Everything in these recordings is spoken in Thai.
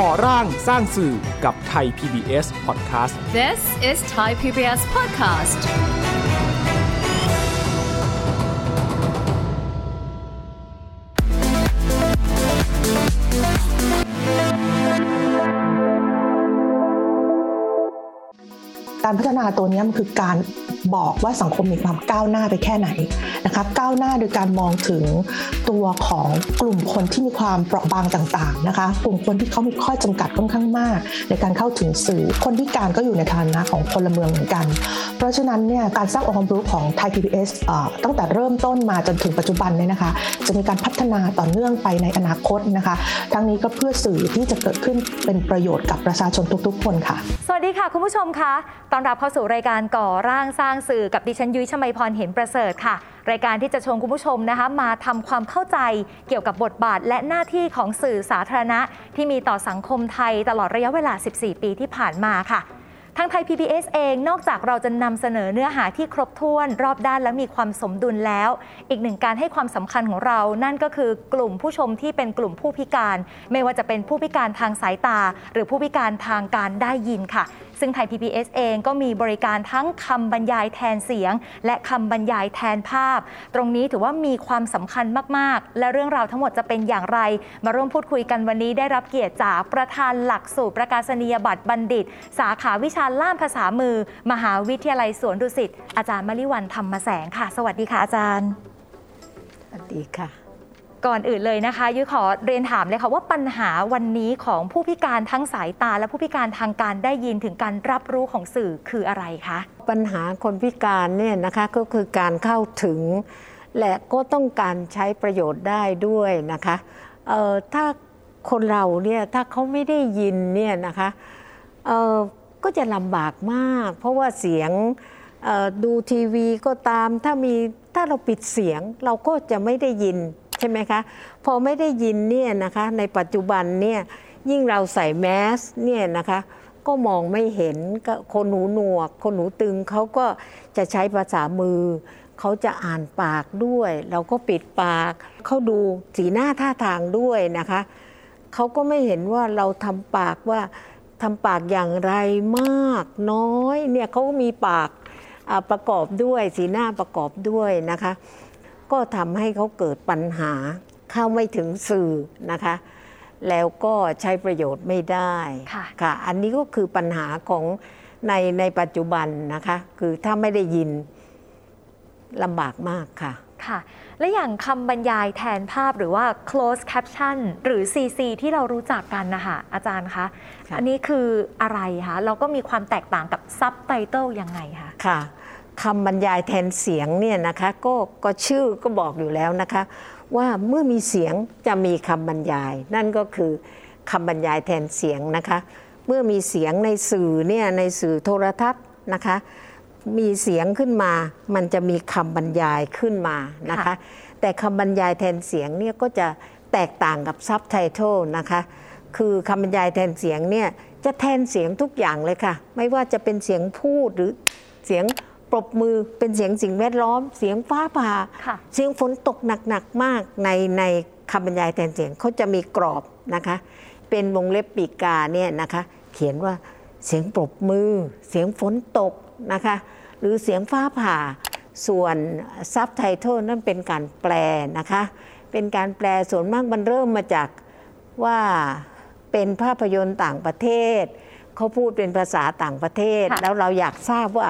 ก่อร่างสร้างสื่อกับไทย PBS Podcast This is Thai PBS Podcast การพัฒนาตัวนี้มันคือการ บอกว่าสังคมมีความก้าวหน้าไปแค่ไหนนะคะก้าวหน้าโดยการมองถึงตัวของกลุ่มคนที่มีความเปราะบางต่างๆนะคะ กลุ่มคนที่เขามีข้อจำกัดค่อนข้างมาก ในการเข้าถึงสื่อ คนที่การก็อยู่ในฐานะของพลเมืองเหมือนกัน เพราะฉะนั้นเนี่ยการสร้างองค์ความรู้ของไทย PBS ตั้งแต่เริ่มต้นมาจนถึงปัจจุบันเนี่ยนะคะ จะมีการพัฒนาต่อเนื่องไปในอนาคตนะคะ ทั้งนี้ก็เพื่อสื่อที่จะเกิดขึ้นเป็นประโยชน์กับประชาชนทุกๆ คนค่ะ สวัสดีค่ะคุณผู้ชมคะตอนรับเข้าสู่รายการก่อร่างสร้างางสื่อกับดิฉันยุ้ยชมัยพรเห็นประเสริฐค่ะ รายการที่จะชวนคุณผู้ชมนะคะมาทำความเข้าใจเกี่ยวกับบทบาทและหน้าที่ของสื่อสาธารณะ ที่มีต่อสังคมไทยตลอดระยะเวลา 14 ปีที่ผ่านมาค่ะทางไทย PBS เองนอกจากเราจะนำเสนอเนื้อหาที่ครบถ้วนรอบด้านและมีความสมดุลแล้ว อีกหนึ่งการให้ความสำคัญของเรา นั่นก็คือกลุ่มผู้ชมที่เป็นกลุ่มผู้พิการ ไม่ว่าจะเป็นผู้พิการทางสายตา หรือผู้พิการทางการได้ยินค่ะ ซึ่งไทย PBS เองก็มีบริการทั้งคำบรรยายแทนเสียง และคำบรรยายแทนภาพ ตรงนี้ถือว่ามีความสำคัญมาก ๆ และเรื่องราวทั้งหมดจะเป็นอย่างไร มาร่วมพูดคุยกันวันนี้ได้รับเกียรติจากประธานหลักสูตรประกาศนียบัตรบัณฑิต สาขาวิชาล่ามภาษามือ มหาวิทยาลัยสวนดุสิตอาจารย์มริวันธรรมแสงค่ะ สวัสดีค่ะอาจารย์สวัสดีค่ะ ก่อนอื่นเลยนะคะยุ้ยขอเรียนถามเลยค่ะว่าปัญหาวันนี้ของผู้พิการทั้งสายตาและผู้พิการทางการได้ยินถึงการรับรู้ของสื่อคืออะไรคะปัญหาคนพิการเนี่ยนะคะก็คือการเข้าถึง และก็ต้องการใช้ประโยชน์ได้ด้วยนะคะเอ่อถ้าคนเราเนี่ยถ้าเขาไม่ได้ยินเนี่ยนะคะเอ่อก็จะลำบากมาก เพราะว่าเสียงดูทีวีก็ตามถ้ามีถ้าเราปิดเสียงเราก็จะไม่ได้ยิน ช่ไหมคะ พอไม่ได้ยินเนี่ยนะคะในปัจจุบันเนี่ยยิ่งเราใส่แมสเนี่ยนะคะก็มองไม่เห็นก็คนหูหนวก คนหูตึงเขาก็จะใช้ภาษามือ เขาจะอ่านปากด้วย เราก็ปิดปาก เขาดูสีหน้าท่าทางด้วยนะคะ เขาก็ไม่เห็นว่าเราทำปากว่าทำปากอย่างไรมากน้อยเนี่ยเขามีปากประกอบด้วยสีหน้าประกอบด้วยนะคะ ก็ทำให้เขาเกิดปัญหาเข้าไม่ถึงสื่อนะคะ แล้วก็ใช้ประโยชน์ไม่ได้ค่ะค่ะอันนี้ก็คือปัญหาของในในปัจจุบันนะคะ คือถ้าไม่ได้ยินลำบากมากค่ะค่ะ และอย่างคำบรรยายแทนภาพหรือว่า close caption หรือ CC ที่เรารู้จักกันนะคะอาจารย์คะค่ะอันนี้คืออะไรคะ เราก็มีความแตกต่างกับ subtitle ยังไงคะค่ะ คำบรรยายแทนเสียงเนี่ยนะคะก็ก็ชื่อก็บอกอยู่แล้วนะคะ ว่าเมื่อมีเสียงจะมีคำบรรยาย นั่นก็คือคำบรรยายแทนเสียงนะคะ เมื่อมีเสียงในสื่อเนี่ยในสื่อโทรทัศน์นะคะ มีเสียงขึ้นมา มันจะมีคำบรรยายขึ้นมานะคะค่ะแต่คำบรรยายแทนเสียงเนี่ยก็จะแตกต่างกับซับไตเติลนะคะ คือคำบรรยายแทนเสียงเนี่ยจะแทนเสียงทุกอย่างเลยค่ะ ไม่ว่าจะเป็นเสียงพูดหรือเสียง ปรบมือเป็นเสียงสิ่งแวดล้อม เสียงฟ้าผ่า ค่ะ เสียงฝนตกหนักๆมากในในคำบรรยายแทนเสียงเขาจะมีกรอบนะคะ เป็นวงเล็บปีกาเนี่ยนะคะ เขียนว่าเสียงปรบมือ เสียงฝนตกนะคะ หรือเสียงฟ้าผ่า ส่วนซับไตเติลนั่นเป็นการแปลนะคะ เป็นการแปลส่วนมากมันเริ่มมาจากว่าเป็นภาพยนตร์ต่างประเทศ เขาพูดเป็นภาษาต่างประเทศ ค่ะ แล้วเราอยากทราบว่า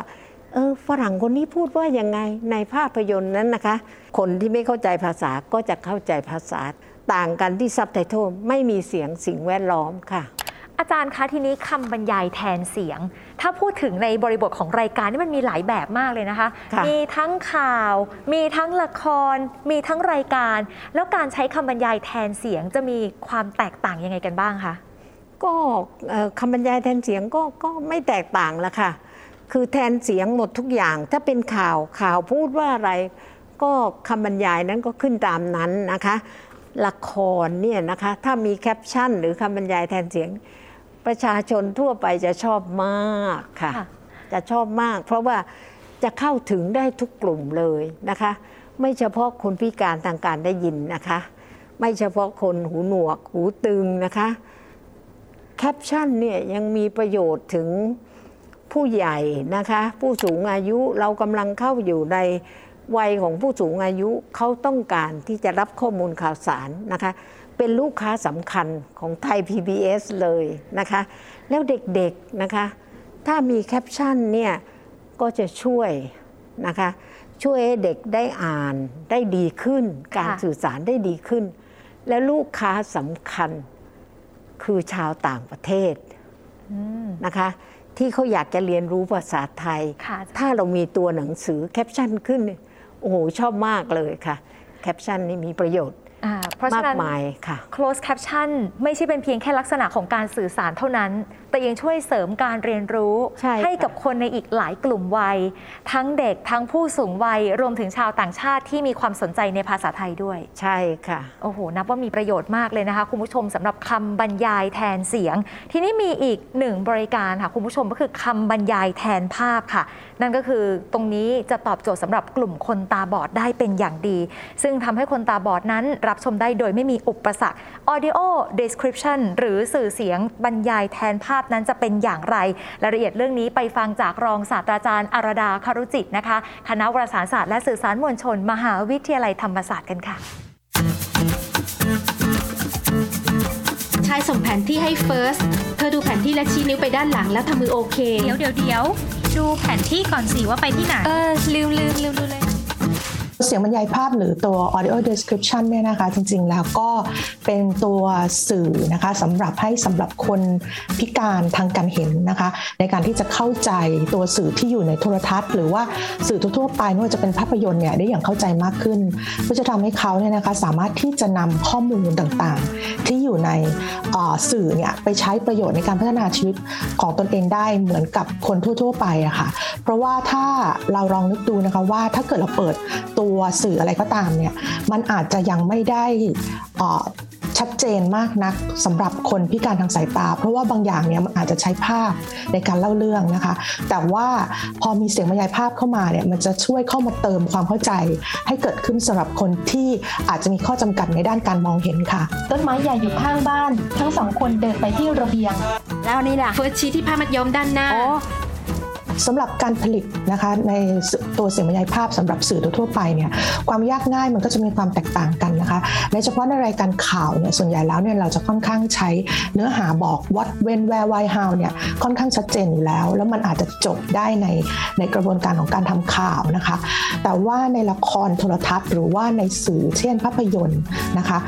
เออฝรั่งคนนี้พูดว่ายังไงในภาพยนตร์นั้นนะคะ คนที่ไม่เข้าใจภาษาก็จะเข้าใจภาษา ต่างกันที่ซับไตเติลไม่มีเสียงสิ่งแวดล้อมค่ะอาจารย์คะทีนี้คำบรรยายแทนเสียง ถ้าพูดถึงในบริบทของรายการนี่มันมีหลายแบบมากเลยนะคะค่ะมีทั้งข่าว มีทั้งละคร มีทั้งรายการ แล้วการใช้คำบรรยายแทนเสียงจะมีความแตกต่างยังไงกันบ้างคะก็เอ่อคำบรรยายแทนเสียงก็ก็ไม่แตกต่างละค่ะ คือแทนเสียงหมดทุกอย่าง ถ้าเป็นข่าวข่าวพูดว่าอะไร ก็คำบรรยายนั้นก็ขึ้นตามนั้นนะคะ ละครเนี่ยนะคะถ้ามีแคปชั่น หรือคำบรรยายแทนเสียง ประชาชนทั่วไปจะชอบมากค่ะค่ะจะชอบมาก เพราะว่าจะเข้าถึงได้ทุกกลุ่มเลยนะคะ ไม่เฉพาะคนพิการทางการได้ยินนะคะ ไม่เฉพาะคนหูหนวก หูตึงนะคะ แคปชั่นเนี่ยยังมีประโยชน์ถึง ผู้ใหญ่นะคะ ผู้สูงอายุเรากำลังเข้าอยู่ในวัยของผู้สูงอายุเขาต้องการที่จะรับข้อมูลข่าวสารนะคะ เป็นลูกค้าสำคัญของไทย PBS เลยนะคะ แล้วเด็กๆนะคะ ถ้ามีแคปชั่นเนี่ยก็จะช่วยนะคะ ช่วยเด็กได้อ่านได้ดีขึ้น การสื่อสารได้ดีขึ้น และลูกค้าสำคัญคือชาวต่างประเทศนะคะ ที่เขาอยากจะเรียนรู้ภาษาไทยค่ะถ้าเรามีตัวหนังสือแคปชั่นขึ้นเนี่ยโอ้โห ชอบมากเลยค่ะ แคปชั่นนี่มีประโยชน์อ่า เพราะมาฉะกนั้นมายค่ะ close caption ไม่ใช่เป็นเพียงแค่ลักษณะของการสื่อสารเท่านั้น แต่ยังช่วยเสริมการเรียนรู้ใช่ค่ะกับคนในอีกหลายกลุ่มวัย ทั้งเด็กทั้งผู้สูงวัยรวมถึงชาวต่างชาติที่มีความสนใจในภาษาไทยด้วย ใช่ค่ะ โอ้โห นับว่ามีประโยชน์มากเลยนะคะ คุณผู้ชมสำหรับคำบรรยายแทนเสียง ทีนี้มีอีกหนึ่งบริการค่ะคุณผู้ชมก็คือคำบรรยายแทนภาพค่ะ นั่นก็คือตรงนี้จะตอบโจทย์สำหรับกลุ่มคนตาบอดได้เป็นอย่างดี ซึ่งทำให้คนตาบอดนั้นรับชมได้โดยไม่มีอุปสรรค audio description หรือสื่อเสียงบรรยายแทนภาพนั้นจะเป็นอย่างไร รายละเอียดเรื่องนี้ไปฟังจากรองศาสตราจารย์อารดาคารุจิตนะคะ คณะวารสารศาสตร์และสื่อสารมวลชน มหาวิทยาลัยธรรมศาสตร์กันค่ะชายส่งแผนที่ให้เฟิร์ส เธอดูแผนที่และชี้นิ้วไปด้านหลังแล้วทำมือโอเค เดี๋ยวเดี๋ยวเดี๋ยว ดูแผนที่ก่อนสิว่าไปที่ไหน เออ ลืมลืมลืมดูเลย เสียงบรรยายภาพหรือตัว audio description เนี่ยนะคะ จริงๆแล้วก็เป็นตัวสื่อนะคะสำหรับให้สำหรับคนพิการทางการเห็นนะคะ ในการที่จะเข้าใจตัวสื่อที่อยู่ในโทรทัศน์ หรือว่าสื่อทั่วไปไม่ว่าจะเป็นภาพยนตร์เนี่ยได้อย่างเข้าใจมากขึ้นเพื่อจะทำให้เขาเนี่ยนะคะสามารถที่จะนำข้อมูลต่างๆ ที่อยู่ในสื่อเนี่ยไปใช้ประโยชน์ในการพัฒนาชีวิตของตนเองได้เหมือนกับคนทั่ว ๆ ไปอะค่ะเพราะว่าถ้าเราลองนึกดูนะคะว่าถ้าเกิดเราเปิดตัวสื่ออะไรก็ตามเนี่ยมันอาจจะยังไม่ได้เอ่อชัดเจนมากนักสำหรับคนพิการทางสายตา เพราะว่าบางอย่างเนี่ยมันอาจจะใช้ภาพในการเล่าเรื่องนะคะ แต่ว่าพอมีเสียงบรรยายภาพเข้ามาเนี่ยมันจะช่วยเข้ามาเติมความเข้าใจ ให้เกิดขึ้นสำหรับคนที่อาจจะมีข้อจำกัดในด้านการมองเห็นค่ะ ต้นไม้ใหญ่อยู่ข้างบ้าน ทั้งสองคนเดินไปที่ระเบียง แล้วนี่ล่ะเฟิร์สชี้ที่ผ้ามัดย้อมด้านหน้า สำหรับการผลิตนะคะในตัวเสียงบรรยายภาพสำหรับสื่อทั่วไปเนี่ยความยากง่ายมันก็จะมีความแตกต่างกันนะคะในเฉพาะในรายการข่าวเนี่ยส่วนใหญ่แล้วเนี่ยเราจะค่อนข้างใช้เนื้อหาบอก what when where why how เนี่ยค่อนข้างชัดเจนอยู่แล้ว แล้วมันอาจจะจบได้ในในกระบวนการของการทำข่าวนะคะ แต่ว่าในละครโทรทัศน์ หรือว่าในสื่อเช่นภาพยนตร์นะคะ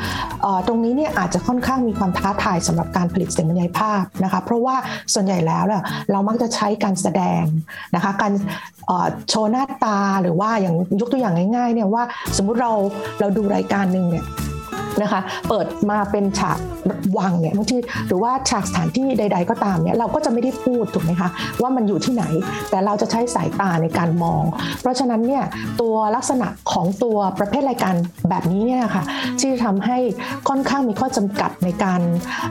ตรงนี้เนี่ยอาจจะค่อนข้างมีความท้าทายสำหรับการผลิตเสียงบรรยายภาพนะคะเพราะว่าส่วนใหญ่แล้วเนี่ยเรามักจะใช้การแสดงนะคะการเอ่อโชว์หน้าตาหรือว่าอย่างยกตัวอย่างง่ายๆเนี่ยว่าสมมุติเราเราดูรายการหนึ่งเนี่ยนะคะเปิดมาเป็นฉาก วังเนี่ยบางทีหรือว่าฉากสถานที่ใด ๆ ก็ตามเนี่ยเราก็จะไม่ได้พูดถูกไหมคะว่ามันอยู่ที่ไหน แต่เราจะใช้สายตาในการมอง เพราะฉะนั้นเนี่ยตัวลักษณะของตัวประเภทรายการแบบนี้เนี่ยนะคะที่จะทำให้ค่อนข้างมีข้อจำกัดในการ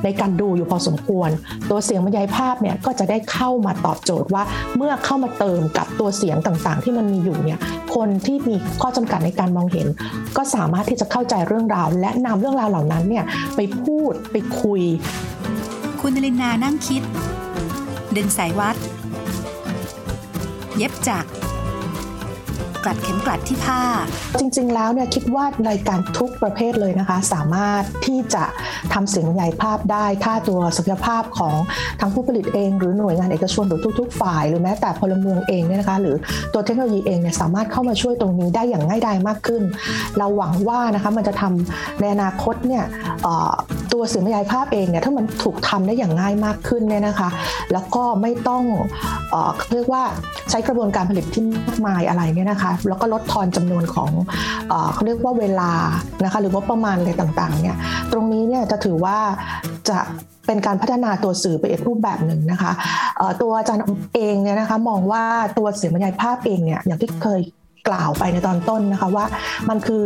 ในการดูอยู่พอสมควร ตัวเสียงบรรยายภาพเนี่ยก็จะได้เข้ามาตอบโจทย์ว่าเมื่อเข้ามาเติมกับตัวเสียงต่างๆ ที่มันมีอยู่เนี่ยคนที่มีข้อจำกัดในการมองเห็น ก็สามารถที่จะเข้าใจเรื่องราว และนำเรื่องราวเหล่านั้นเนี่ยไปพูดไปคุย คุณนลินนานั่งคิด ดึงสายวัด เย็บจักร กลัดเข็มกลัดที่ผ้า จริง ๆ แล้วเนี่ยคิดว่ารายการทุกประเภทเลยนะคะ สามารถที่จะทำเสียงบรรยายภาพได้ถ้าตัวศักยภาพของทั้งผู้ผลิตเอง หรือหน่วยงานเอกชนหรือทุก ๆ ฝ่าย หรือแม้แต่พลเมืองเองเนี่ยนะคะหรือตัวเทคโนโลยีเองเนี่ยสามารถเข้ามาช่วยตรงนี้ได้อย่างง่ายดายมากขึ้น เราหวังว่านะคะมันจะทำในอนาคตเนี่ยตัวเสียงบรรยายภาพเองเนี่ยถ้ามันถูกทำได้อย่างง่ายมากขึ้นเนี่ยนะคะ แล้วก็ไม่ต้องเอ่อเรียกว่าใช้กระบวนการผลิตที่มากมายอะไรเนี่ยนะคะแล้วก็ลดทอนจำนวนของเขาเรียกว่าเวลานะคะหรือว่าประมาณอะไรต่างๆเนี่ยตรงนี้เนี่ยจะถือว่าจะเป็นการพัฒนาตัวสื่อไปอีกรูปแบบหนึ่งนะคะตัวอาจารย์เองเนี่ยนะคะมองว่าตัวเสียงบรรยายภาพเองเนี่ยอย่างที่เคยกล่าวไปในตอนต้นนะคะว่ามันคือ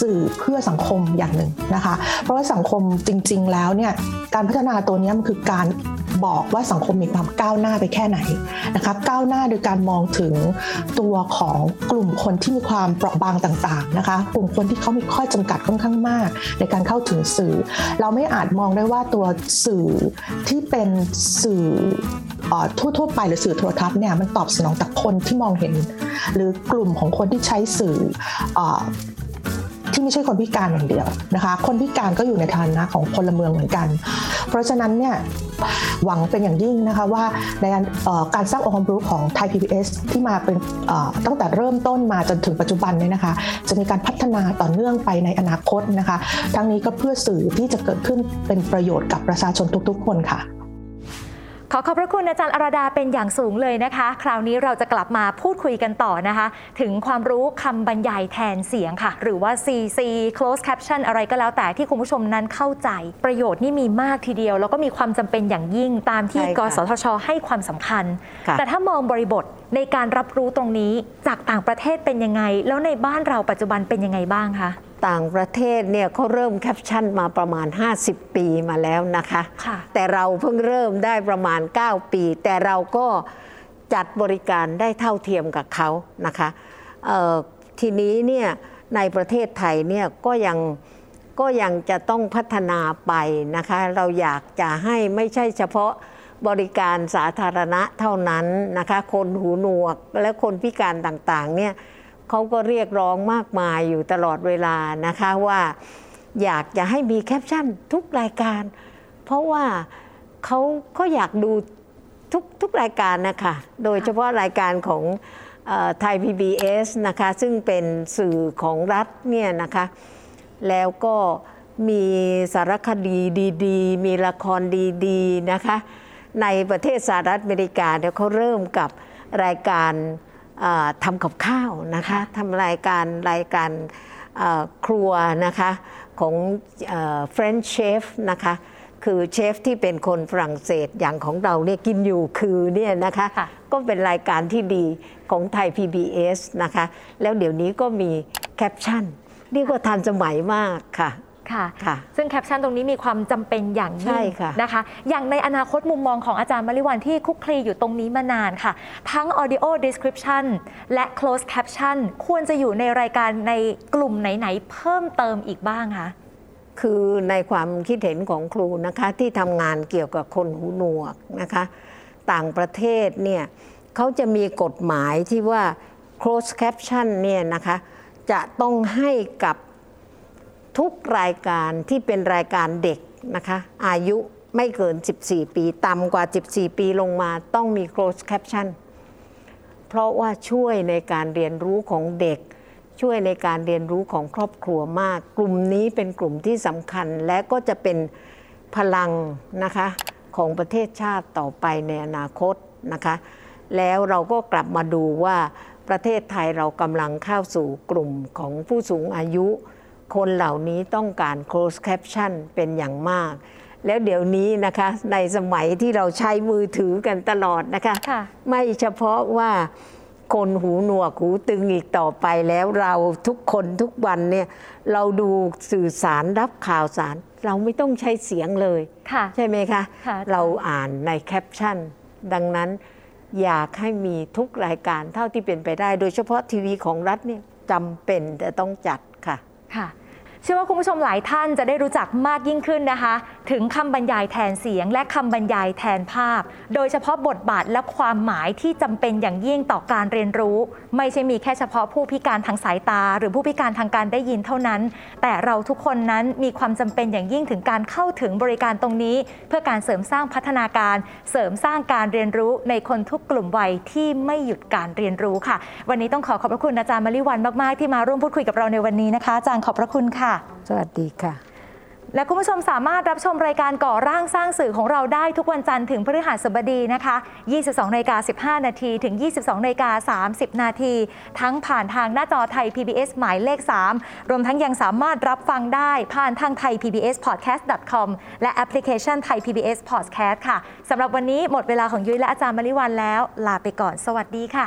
สื่อเพื่อสังคมอย่างหนึ่งนะคะ เพราะว่าสังคมจริง ๆ แล้วเนี่ยการพัฒนาตัวนี้มันคือการ บอกว่าสังคมมีความก้าวหน้าไปแค่ไหนนะครับก้าวหน้าโดยการมองถึงตัวของกลุ่มคนที่มีความเปราะบางต่างๆนะคะ กลุ่มคนที่เขามีข้อจำกัดค่อนข้างมาก ในการเข้าถึงสื่อ เราไม่อาจมองได้ว่าตัวสื่อที่เป็นสื่อทั่วๆไปหรือสื่อโทรทัศน์เนี่ยมันตอบสนองแต่คนที่มองเห็น หรือกลุ่มของคนที่ใช้สื่อ ที่ไม่ใช่คนพิการอย่างเดียวนะคะ คนพิการก็อยู่ในฐานะของพลเมืองเหมือนกัน เพราะฉะนั้นเนี่ยหวังเป็นอย่างยิ่งนะคะว่าในการสร้างองค์ความรู้ของไทย PBS ที่มาเป็นตั้งแต่เริ่มต้นมาจนถึงปัจจุบันเนี่ยนะคะ จะมีการพัฒนาต่อเนื่องไปในอนาคตนะคะ ทั้งนี้ก็เพื่อสื่อที่จะเกิดขึ้นเป็นประโยชน์กับประชาชนทุกๆ คนค่ะ ขอขอบพระคุณอาจารย์อราดาเป็นอย่างสูงเลยนะคะ คราวนี้เราจะกลับมาพูดคุยกันต่อนะคะ ถึงความรู้คำบรรยายแทนเสียงค่ะ หรือว่า CC close caption อะไรก็แล้วแต่ที่คุณผู้ชมนั้นเข้าใจ ประโยชน์นี่มีมากทีเดียว แล้วก็มีความจำเป็นอย่างยิ่งตามที่กสทช ให้ความสำคัญ แต่ถ้ามองบริบทในการรับรู้ตรงนี้จากต่างประเทศเป็นยังไง แล้วในบ้านเราปัจจุบันเป็นยังไงบ้างคะ ต่างประเทศเนี่ยเขาเริ่มแคปชั่นมาประมาณ 50 ปีมาแล้วนะคะคะแต่เราเพิ่งเริ่มได้ประมาณ 9 ปี แต่เราก็จัดบริการได้เท่าเทียมกับเขานะคะทีนี้เนี่ยในประเทศไทยเนี่ยก็ยังก็ยังจะต้องพัฒนาไปนะคะ เราอยากจะให้ไม่ใช่เฉพาะบริการสาธารณะเท่านั้นนะคะ คนหูหนวกและคนพิการต่างๆเนี่ย เขาก็เรียกร้องมากมายอยู่ตลอดเวลานะคะว่าอยากจะให้มีแคปชั่นทุกรายการ เพราะว่าเขาก็อยากดูทุกทุกรายการนะคะ โดยเฉพาะรายการของไทย PBS นะคะ ซึ่งเป็นสื่อของรัฐเนี่ยนะคะ แล้วก็มีสารคดีดีๆ มีละครดีๆนะคะ ในประเทศสหรัฐอเมริกาเนี่ยเขาเริ่มกับรายการ ทำกับข้าวนะคะทำรายการรายการครัวนะคะของ French chef นะคะคือเชฟที่เป็นคนฝรั่งเศสอย่างของเราเนี่ยกินอยู่คือเนี่ยนะคะก็เป็นรายการที่ดีของไทย PBS นะคะ แล้วเดี๋ยวนี้ก็มีแคปชั่นเรียกว่าทันสมัยมากค่ะ ค่ะ ซึ่งแคปชั่นตรงนี้มีความจำเป็นอย่างยิ่งนะคะ อย่างในอนาคตมุมมองของอาจารย์มลิวัลย์ที่คลุกคลีอยู่ตรงนี้มานานค่ะ ทั้ง audio description และ close caption ควรจะอยู่ในรายการในกลุ่มไหน ๆ เพิ่มเติมอีกบ้างคะ คือในความคิดเห็นของครูนะคะที่ทำงานเกี่ยวกับคนหูหนวกนะคะ ต่างประเทศเนี่ยเขาจะมีกฎหมายที่ว่า close caption เนี่ยนะคะ จะต้องให้กับ ทุกรายการที่เป็นรายการเด็กนะคะ อายุไม่เกิน 14 ปี ต่ำกว่า 14 ปีลงมาต้องมี closed caption เพราะว่าช่วยในการเรียนรู้ของเด็ก ช่วยในการเรียนรู้ของครอบครัวมาก กลุ่มนี้เป็นกลุ่มที่สำคัญและก็จะเป็นพลังนะคะของประเทศชาติต่อไปในอนาคตนะคะ แล้วเราก็กลับมาดูว่าประเทศไทยเรากำลังเข้าสู่กลุ่มของผู้สูงอายุ คนเหล่านี้ต้องการ close caption เป็นอย่างมาก แล้วเดี๋ยวนี้นะคะในสมัยที่เราใช้มือถือกันตลอดนะคะคะไม่เฉพาะว่าคนหูหนวกหูตึงอีกต่อไปแล้วเราทุกคนทุกวันเนี่ยเราดูสื่อสารรับข่าวสาร เราไม่ต้องใช้เสียงเลยใช่ไหมคะคะเราอ่านในแคปชั่น ดังนั้นอยากให้มีทุกรายการเท่าที่เป็นไปได้ โดยเฉพาะทีวีของรัฐเนี่ยจำเป็นจะต้องจัดค่ะค่ะ เชื่อว่าคุณผู้ชมหลายท่านจะได้รู้จักมากยิ่งขึ้นนะคะ ถึงคำบรรยายแทนเสียง และคำบรรยายแทนภาพ โดยเฉพาะบทบาทและความหมายที่จำเป็นอย่างยิ่งต่อการเรียนรู้ ไม่ใช่มีแค่เฉพาะผู้พิการทางสายตา หรือผู้พิการทางการได้ยินเท่านั้น แต่เราทุกคนนั้นมีความจำเป็นอย่างยิ่งถึงการเข้าถึงบริการตรงนี้ เพื่อการเสริมสร้างพัฒนาการ เสริมสร้างการเรียนรู้ในคนทุกกลุ่มวัยที่ไม่หยุดการเรียนรู้ค่ะ วันนี้ต้องขอขอบพระคุณอาจารย์มาริวันมากๆ ที่มาร่วมพูดคุยกับเราในวันนี้นะคะอาจารย์ขอบพระคุณค่ะสวัสดีค่ะ และคุณผู้ชมสามารถรับชมรายการก่อร่างสร้างสื่อของเราได้ทุกวันจันทร์ถึงพฤหัสบดีนะคะ 22นาฬิกา15 นาทีถึง 22นาฬิกา30 นาที ทั้งผ่านทางหน้าจอไทย PBS หมายเลข 3 รวมทั้งยังสามารถรับฟังได้ผ่านทางไทย PBS Podcast com และแอปพลิเคชันไทย PBS Podcast ค่ะสำหรับวันนี้หมดเวลาของยุ้ยและอาจารย์มริวันแล้ว ลาไปก่อน สวัสดีค่ะ